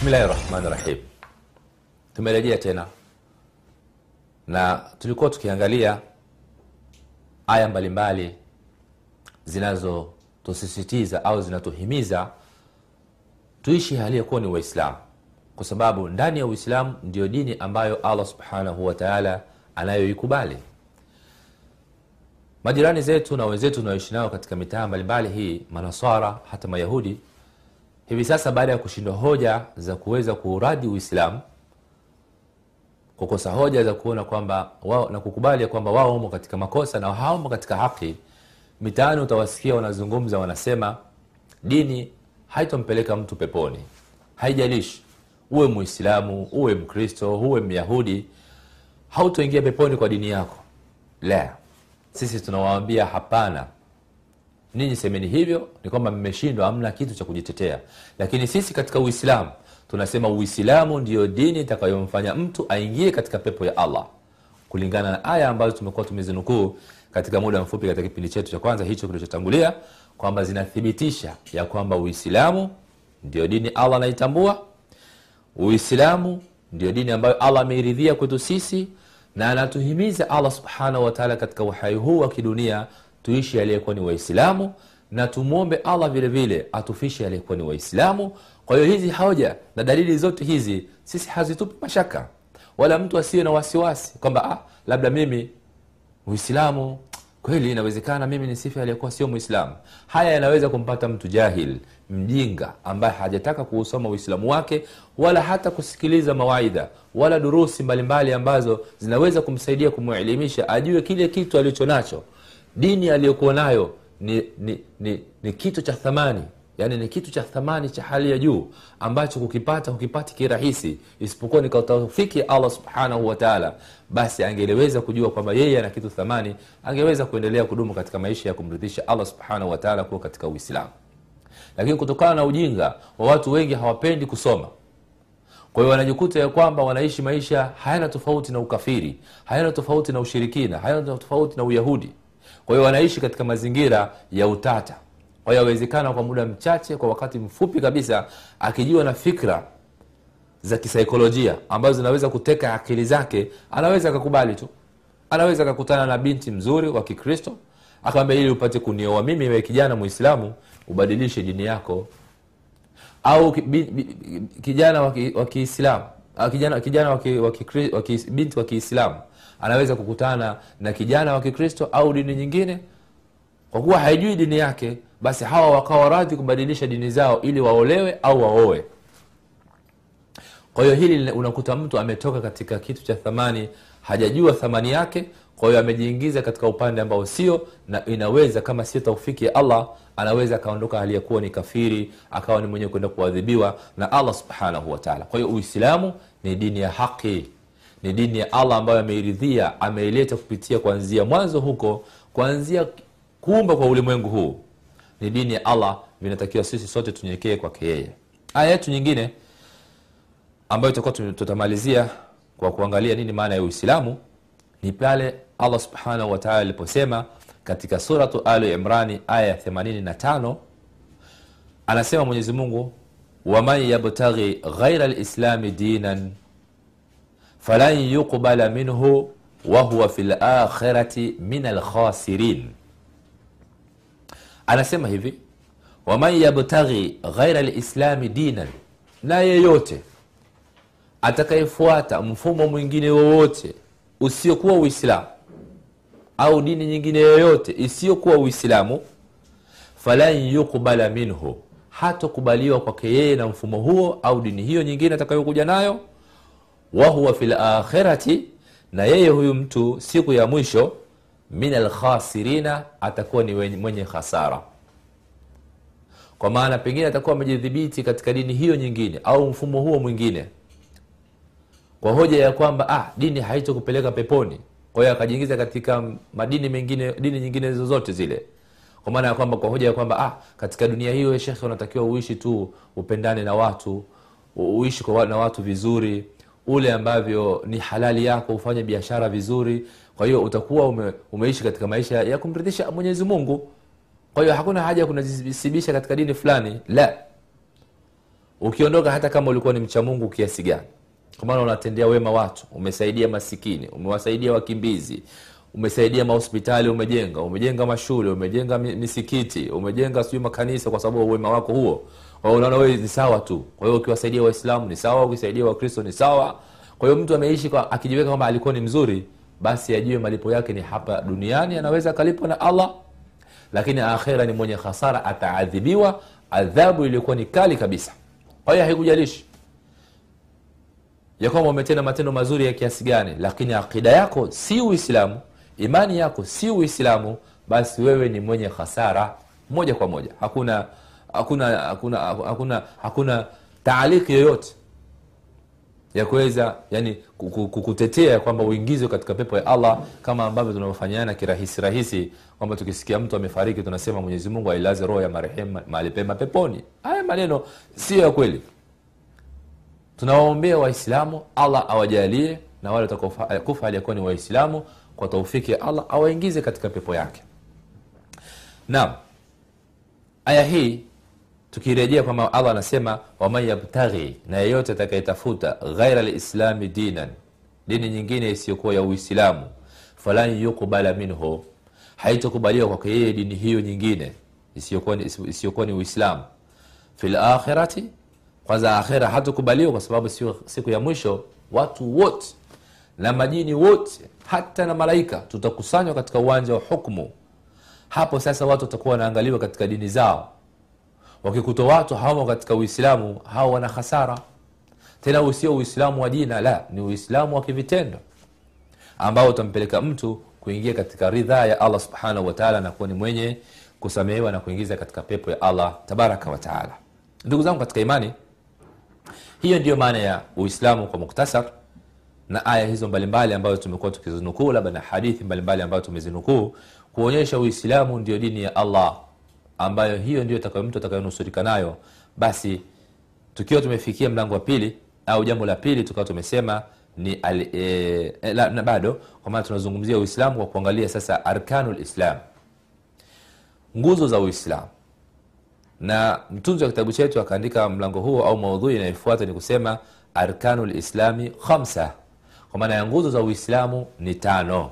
bismillahi rahmani rahim tumerejea tena. Na tulikuwa tukiangalia aya mbalimbali zinazotusisitiza au zinatuhimiza tuishi hali ya kuwa ni waislamu. Kwa sababu ndani ya uislamu ndio dini ambayo allah subhanahu wataala anayoikubali. Majirani zetu na wenzetu unaoishi nao katika mitaa mbalimbali hii manaswara hata mayahudi hivi sasa baada ya kushindwa hoja za kuweza kuuradi uislamu kukosa hoja za kuona kwamba wao na kukubali kwamba wao wamo katika makosa na hawamo katika haki mitaani utawasikia wanazungumza wanasema dini haitompeleka mtu peponi. Haijalishi. Uwe muislamu uwe mkristo uwe myahudi hautoingia peponi kwa dini yako. La sisi tunawaambia hapana ninyi semeni hivyo ni kwamba mmeshindwa hamna kitu cha kujitetea. Lakini sisi katika uislamu tunasema uislamu ndiyo dini itakayomfanya mtu aingie katika pepo ya allah. Kulingana na aya ambazo tumekuwa tumezinukuu katika muda mfupi katika kipindi chetu cha kwanza hicho kilichotangulia kwamba zinathibitisha ya kwamba uislamu ndio dini allah anaitambua. Uislamu ndio dini ambayo allah ameiridhia kwetu sisi na anatuhimiza allah subhanahu wataala katika uhai huu wa kidunia tuishi aliyekuwa ni waislamu na tumwombe allah vile vile atufishe aliyekuwa ni waislamu. Kwa hiyo hizi hoja na dalili zote hizi sisi hazitupi mashaka wala mtu asiwe na wasiwasi kwamba ah, labda mimi uislamu kweli inawezekana mimi ni sifa aliyekuwa sio mwislamu haya yanaweza kumpata mtu jahil mjinga ambaye hajataka kuusoma uislamu wake wala hata kusikiliza mawaidha wala durusi mbalimbali ambazo zinaweza kumsaidia kumwelimisha ajue kile kitu alicho nacho dini aliyokuwa nayo ni, ni, ni, ni kitu cha thamani. Yani ni kitu cha thamani cha hali ya juu ambacho kukipata hukipati kirahisi. Isipokuwa ni kwa allah subhanahu wataala basi angeliweza kujua kwamba yeye ana kitu thamani angeweza kuendelea kudumu katika maisha ya kumridhisha allah subhanahu wataala kuwa katika uislamu. Lakini kutokana na ujinga wa watu wengi hawapendi kusoma. Kwa hiyo wanajikuta ya kwamba wanaishi maisha hayana tofauti na ukafiri hayana tofauti na ushirikina hayana tofauti na uyahudi kwa wanaishi katika mazingira ya utata. Kwa awezekana kwa muda mchache kwa wakati mfupi kabisa akijiwa na fikra za kisaikolojia ambazo zinaweza kuteka akili zake anaweza akakubali tu. Anaweza akakutana na binti mzuri wa kikristo akamwambia ili upate kunioa mimi we kijana muislamu ubadilishe dini yako. Au kijana wa kiislamu kijana, kijana waki, waki, waki, binti wa kiislamu anaweza kukutana na kijana wa kikristo au dini nyingine. Kwa kuwa haijui dini yake basi hawa wakawa radhi kubadilisha dini zao ili waolewe au waoe. Kwa hiyo hili unakuta mtu ametoka katika kitu cha thamani hajajua thamani yake kwa hiyo amejiingiza katika upande ambao sio na inaweza kama sio taufiki ya allah anaweza akaondoka aliyekuwa ni kafiri akawa ni mwenyewe kwenda kuadhibiwa na allah subhanahu wataala kwa hiyo uislamu ni dini ya haki ni dini ya allah ambayo ameiridhia ameileta kupitia kuanzia mwanzo huko kuanzia kuumba kwa ulimwengu huu. Ni dini ya allah vinatakiwa sisi sote tunyekee kwake yeye. Aya yetu nyingine ambayo tutakuwa tutamalizia kwa kuangalia nini maana ya uislamu ni pale allah subhanahu wataala aliposema katika suratu ali imrani aya ya 85 anasema mwenyezi mungu waman yabtaghi ghaira lislami dinan falan yuqbala minhu wahuwa fi lakhirati min alkhasirin anasema hivi waman yabtaghi ghaira lislami dinan na yeyote atakayefuata mfumo mwingine wowote usiokuwa uislamu au dini nyingine yoyote isiyokuwa uislamu falan yuqbala minhu hatokubaliwa kwake yeye na mfumo huo au dini hiyo nyingine atakayokuja nayo wahuwa fi lakhirati na yeye huyu mtu siku ya mwisho min alkhasirina atakuwa ni mwenye khasara. Kwa maana pengine atakuwa amejidhibiti katika dini hiyo nyingine au mfumo huo mwingine. Kwa hoja ya kwamba ah, dini haitokupeleka peponi kwa hiyo akajiingiza katika madini mengine dini nyingine zozote zile. Kwa maana ya kwamba kwa hoja ya kwamba ah, katika dunia hiyo shekhe unatakiwa uishi tu upendane na watu uishi kwa na watu vizuri ule ambavyo ni halali yako ufanye biashara vizuri. Kwa hiyo utakuwa ume, umeishi katika maisha ya kumridhisha mwenyezi mungu. Kwa hiyo hakuna haja ya kunajisibisha katika dini fulani. La. Ukiondoka hata kama ulikuwa ni mcha mungu kiasi gani. Kwa maana unatendea wema watu umesaidia masikini umewasaidia wakimbizi umesaidia mahospitali umejenga umejenga mashule umejenga mi- misikiti umejenga sijui makanisa kwa sababu ya uwema wako huo. Unaona wewe ni sawa tu. Kwa hiyo ukiwasaidia waislamu ni sawa ukisaidia wakristo ni sawa. Kwa hiyo mtu ameishi akijiweka kwamba alikuwa ni mzuri basi ajue malipo yake ni hapa duniani anaweza akalipwa na allah. Lakini akhira ni mwenye khasara ataadhibiwa adhabu iliyokuwa ni kali kabisa. Kwa hiyo haikujalishi. Ya kwamba umetenda matendo mazuri ya kiasi gani lakini akida yako si uislamu imani yako si uislamu basi wewe ni mwenye hasara moja kwa moja. Hakuna hakuna hakuna hakuna hakuna taaliki yoyote ya kuweza yani ku- ku- ku- kutetea kwamba uingizwe katika pepo ya allah kama ambavyo tunavyofanyana kirahisi rahisi kwamba tukisikia mtu amefariki tunasema mwenyezi mungu ailaze roho ya marehemu mahali pema peponi. Haya maneno sio ya kweli. Tunawaombea waislamu allah awajalie na wale watakaokufa aliyekuwa ni waislamu kwa taufiki ya allah awaingize katika pepo yake. Naam. Aya hii tukirejea kwamba allah anasema waman yabtaghi na yeyote atakayetafuta ghaira lislami dinan dini nyingine isiyokuwa ya uislamu falan yukbala minhu haitokubaliwa kwake yeye dini hiyo nyingine isiyokuwa ni, uislamu. Fi lakhirati kwanza akhira hatukubaliwa kwa sababu siku ya mwisho watu wote na majini wote hata na malaika tutakusanywa katika uwanja wa hukmu hapo sasa watu watakuwa wanaangaliwa katika dini zao. Wakikuta watu hawamo katika uislamu hao wana hasara. Tena usio uislamu wa jina la ni uislamu wa kivitendo ambao utampeleka mtu kuingia katika ridhaa ya allah subhanahu wataala na kuwa ni mwenye kusamehewa na kuingiza katika pepo ya allah tabaraka wataala ndugu zangu katika imani hiyo ndiyo maana ya uislamu kwa muktasar na aya hizo mbalimbali ambazo tumekuwa tukizinukuu labda na hadithi mbalimbali ambazo tumezinukuu kuonyesha uislamu ndio dini ya allah ambayo hiyo ndio mtu atakayonusurika nayo. Basi tukiwa tumefikia mlango wa pili au jambo la pili tukawa tumesema ni al, e, e, la, na bado kwa maana tunazungumzia uislamu kwa kuangalia sasa arkanu lislam nguzo za uislamu. Na mtunzi wa kitabu chetu akaandika mlango huo au maudhui inayofuata ni kusema arkanu lislami khamsa kwa maana ya nguzo za uislamu ni tano.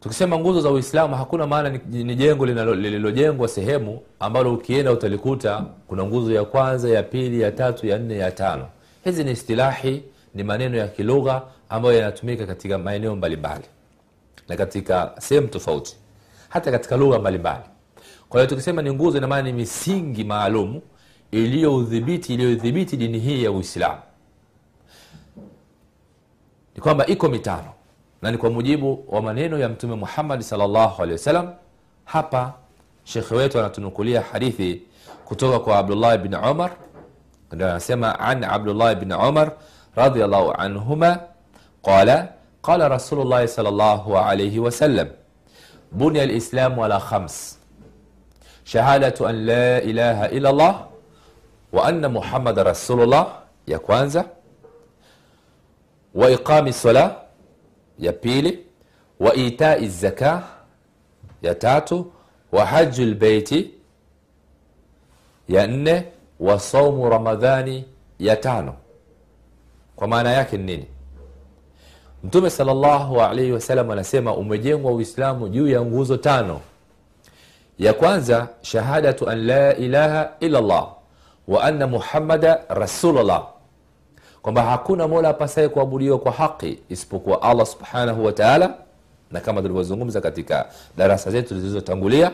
Tukisema nguzo za uislamu hakuna maana ni, ni jengo lililojengwa sehemu ambalo ukienda utalikuta kuna nguzo ya kwanza ya pili ya tatu ya nne ya tano. Hizi ni istilahi ni maneno ya kilugha ambayo yanatumika katika maeneo mbalimbali na katika sehemu tofauti hata katika lugha mbalimbali. Kwa hiyo tukisema ni nguzo inamaana ni misingi maalum iliyoudhibiti iliyodhibiti dini hii ya uislamu ni kwamba iko mitano na ni kwa mujibu wa maneno ya mtume muhammadi salllahu alehi wasallam hapa shekhe wetu anatunukulia hadithi kutoka kwa abdullah bni umar ndio anasema an abdullah bni umar radiallahu anhuma qala qala rasulullahi salllahu alaihi wasallam bunia lislamu ala khams shahadatu an la ilaha illa allah wa anna muhammada rasulullah ya kwanza iqami sala ya pili wa itai zaka ya tatu wa haju lbeiti ya nne wa saumu ramadhani ya tano kwa maana yake ni nini mtume salllahu alaihi wasallam anasema umejengwa uislamu juu ya nguzo tano ya kwanza shahadatu an la ilaha illa llah wa anna muhammada rasulullah kwamba hakuna mola apasaye kuabudiwa kwa haki isipokuwa allah subhanahu wa taala. Na kama tulivyozungumza katika darasa zetu zilizotangulia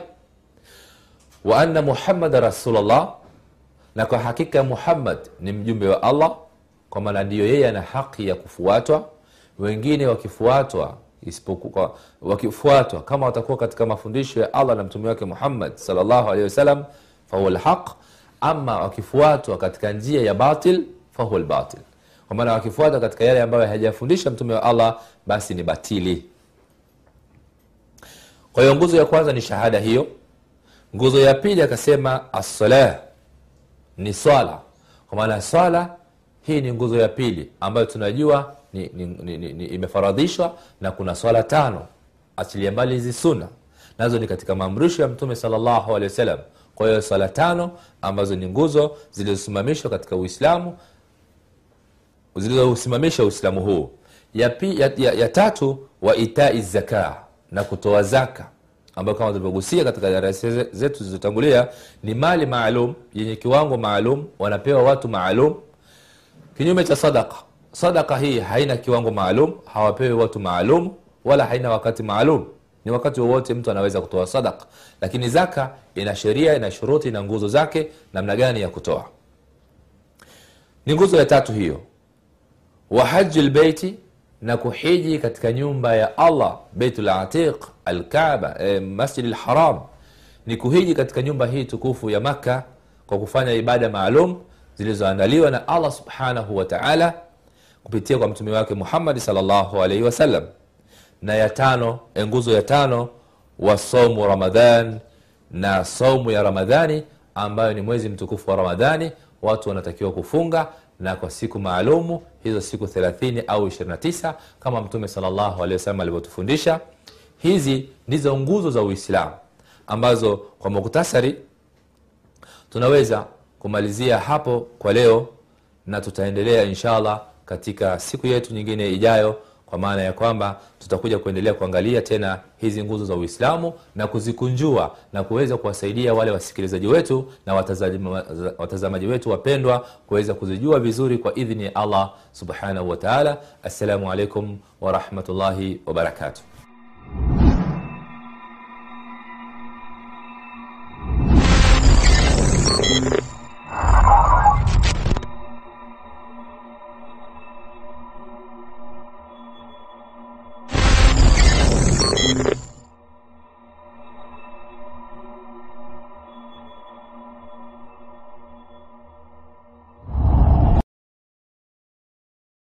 wa anna muhammada rasulullah na kwa hakika muhammad ni mjumbe wa allah kwa maana ndiyo yeye ana haki ya kufuatwa wengine wakifuatwa isipokuwa wakifuatwa kama watakuwa katika mafundisho ya allah na mtume wake muhammad salllahu alehi wasallam fahuwa lhaq ama wakifuatwa katika njia ya batil fahuwa lbatil kwa maana wakifuata katika yale ambayo hajafundisha mtume wa allah basi ni batili. Kwa hiyo nguzo ya kwanza ni shahada hiyo. Nguzo ya pili akasema assalah ni swala. Kwa maana swala hii ni nguzo ya pili ambayo tunajua ni, ni, ni, ni, ni imefaradhishwa na kuna swala tano. Achilia mbali hizi sunna. Nazo ni katika maamrisho ya mtume salllahu alehi wasallam. Kwa hiyo swala tano ambazo ni nguzo zilizosimamishwa katika uislamu zilizosimamisha uislamu huu. Ya, ya, ya, ya tatu wa itai zaka na kutoa zaka ambayo kama tulivyogusia katika darasa zetu zilizotangulia ni mali maalum yenye kiwango maalum wanapewa watu maalum. Kinyume cha sadaka sadaka hii haina kiwango maalum hawapewi watu maalum wala haina wakati maalum. Ni wakati wowote mtu anaweza kutoa sadaka lakini zaka ina sheria ina shuruti ina nguzo zake namna gani ya kutoa. Ni nguzo ya tatu hiyo wa haji lbeiti na kuhiji katika nyumba ya allah beitul atiq alkaba e, masjid lharam ni kuhiji katika nyumba hii tukufu ya makka kwa kufanya ibada maalum zilizoandaliwa na allah subhanahu wa taala kupitia kwa mtume wake muhammadi salllahu alaihi wasallam na ya tano nguzo ya tano wa saumu ramadhan na saumu ya ramadhani ambayo ni mwezi mtukufu wa ramadhani watu wanatakiwa kufunga na kwa siku maalumu hizo siku 30 au 29 kama mtume alehi wasallam alivyotufundisha hizi ndizo nguzo za uislamu ambazo kwa muktasari tunaweza kumalizia hapo kwa leo na tutaendelea inshallah katika siku yetu nyingine ijayo kwa maana ya kwamba tutakuja kuendelea kuangalia tena hizi nguzo za uislamu na kuzikunjua na kuweza kuwasaidia wale wasikilizaji wetu na watazamaji, wetu wapendwa kuweza kuzijua vizuri kwa idhini ya allah subhanahu wataala assalamu alaikum warahmatullahi wabarakatuh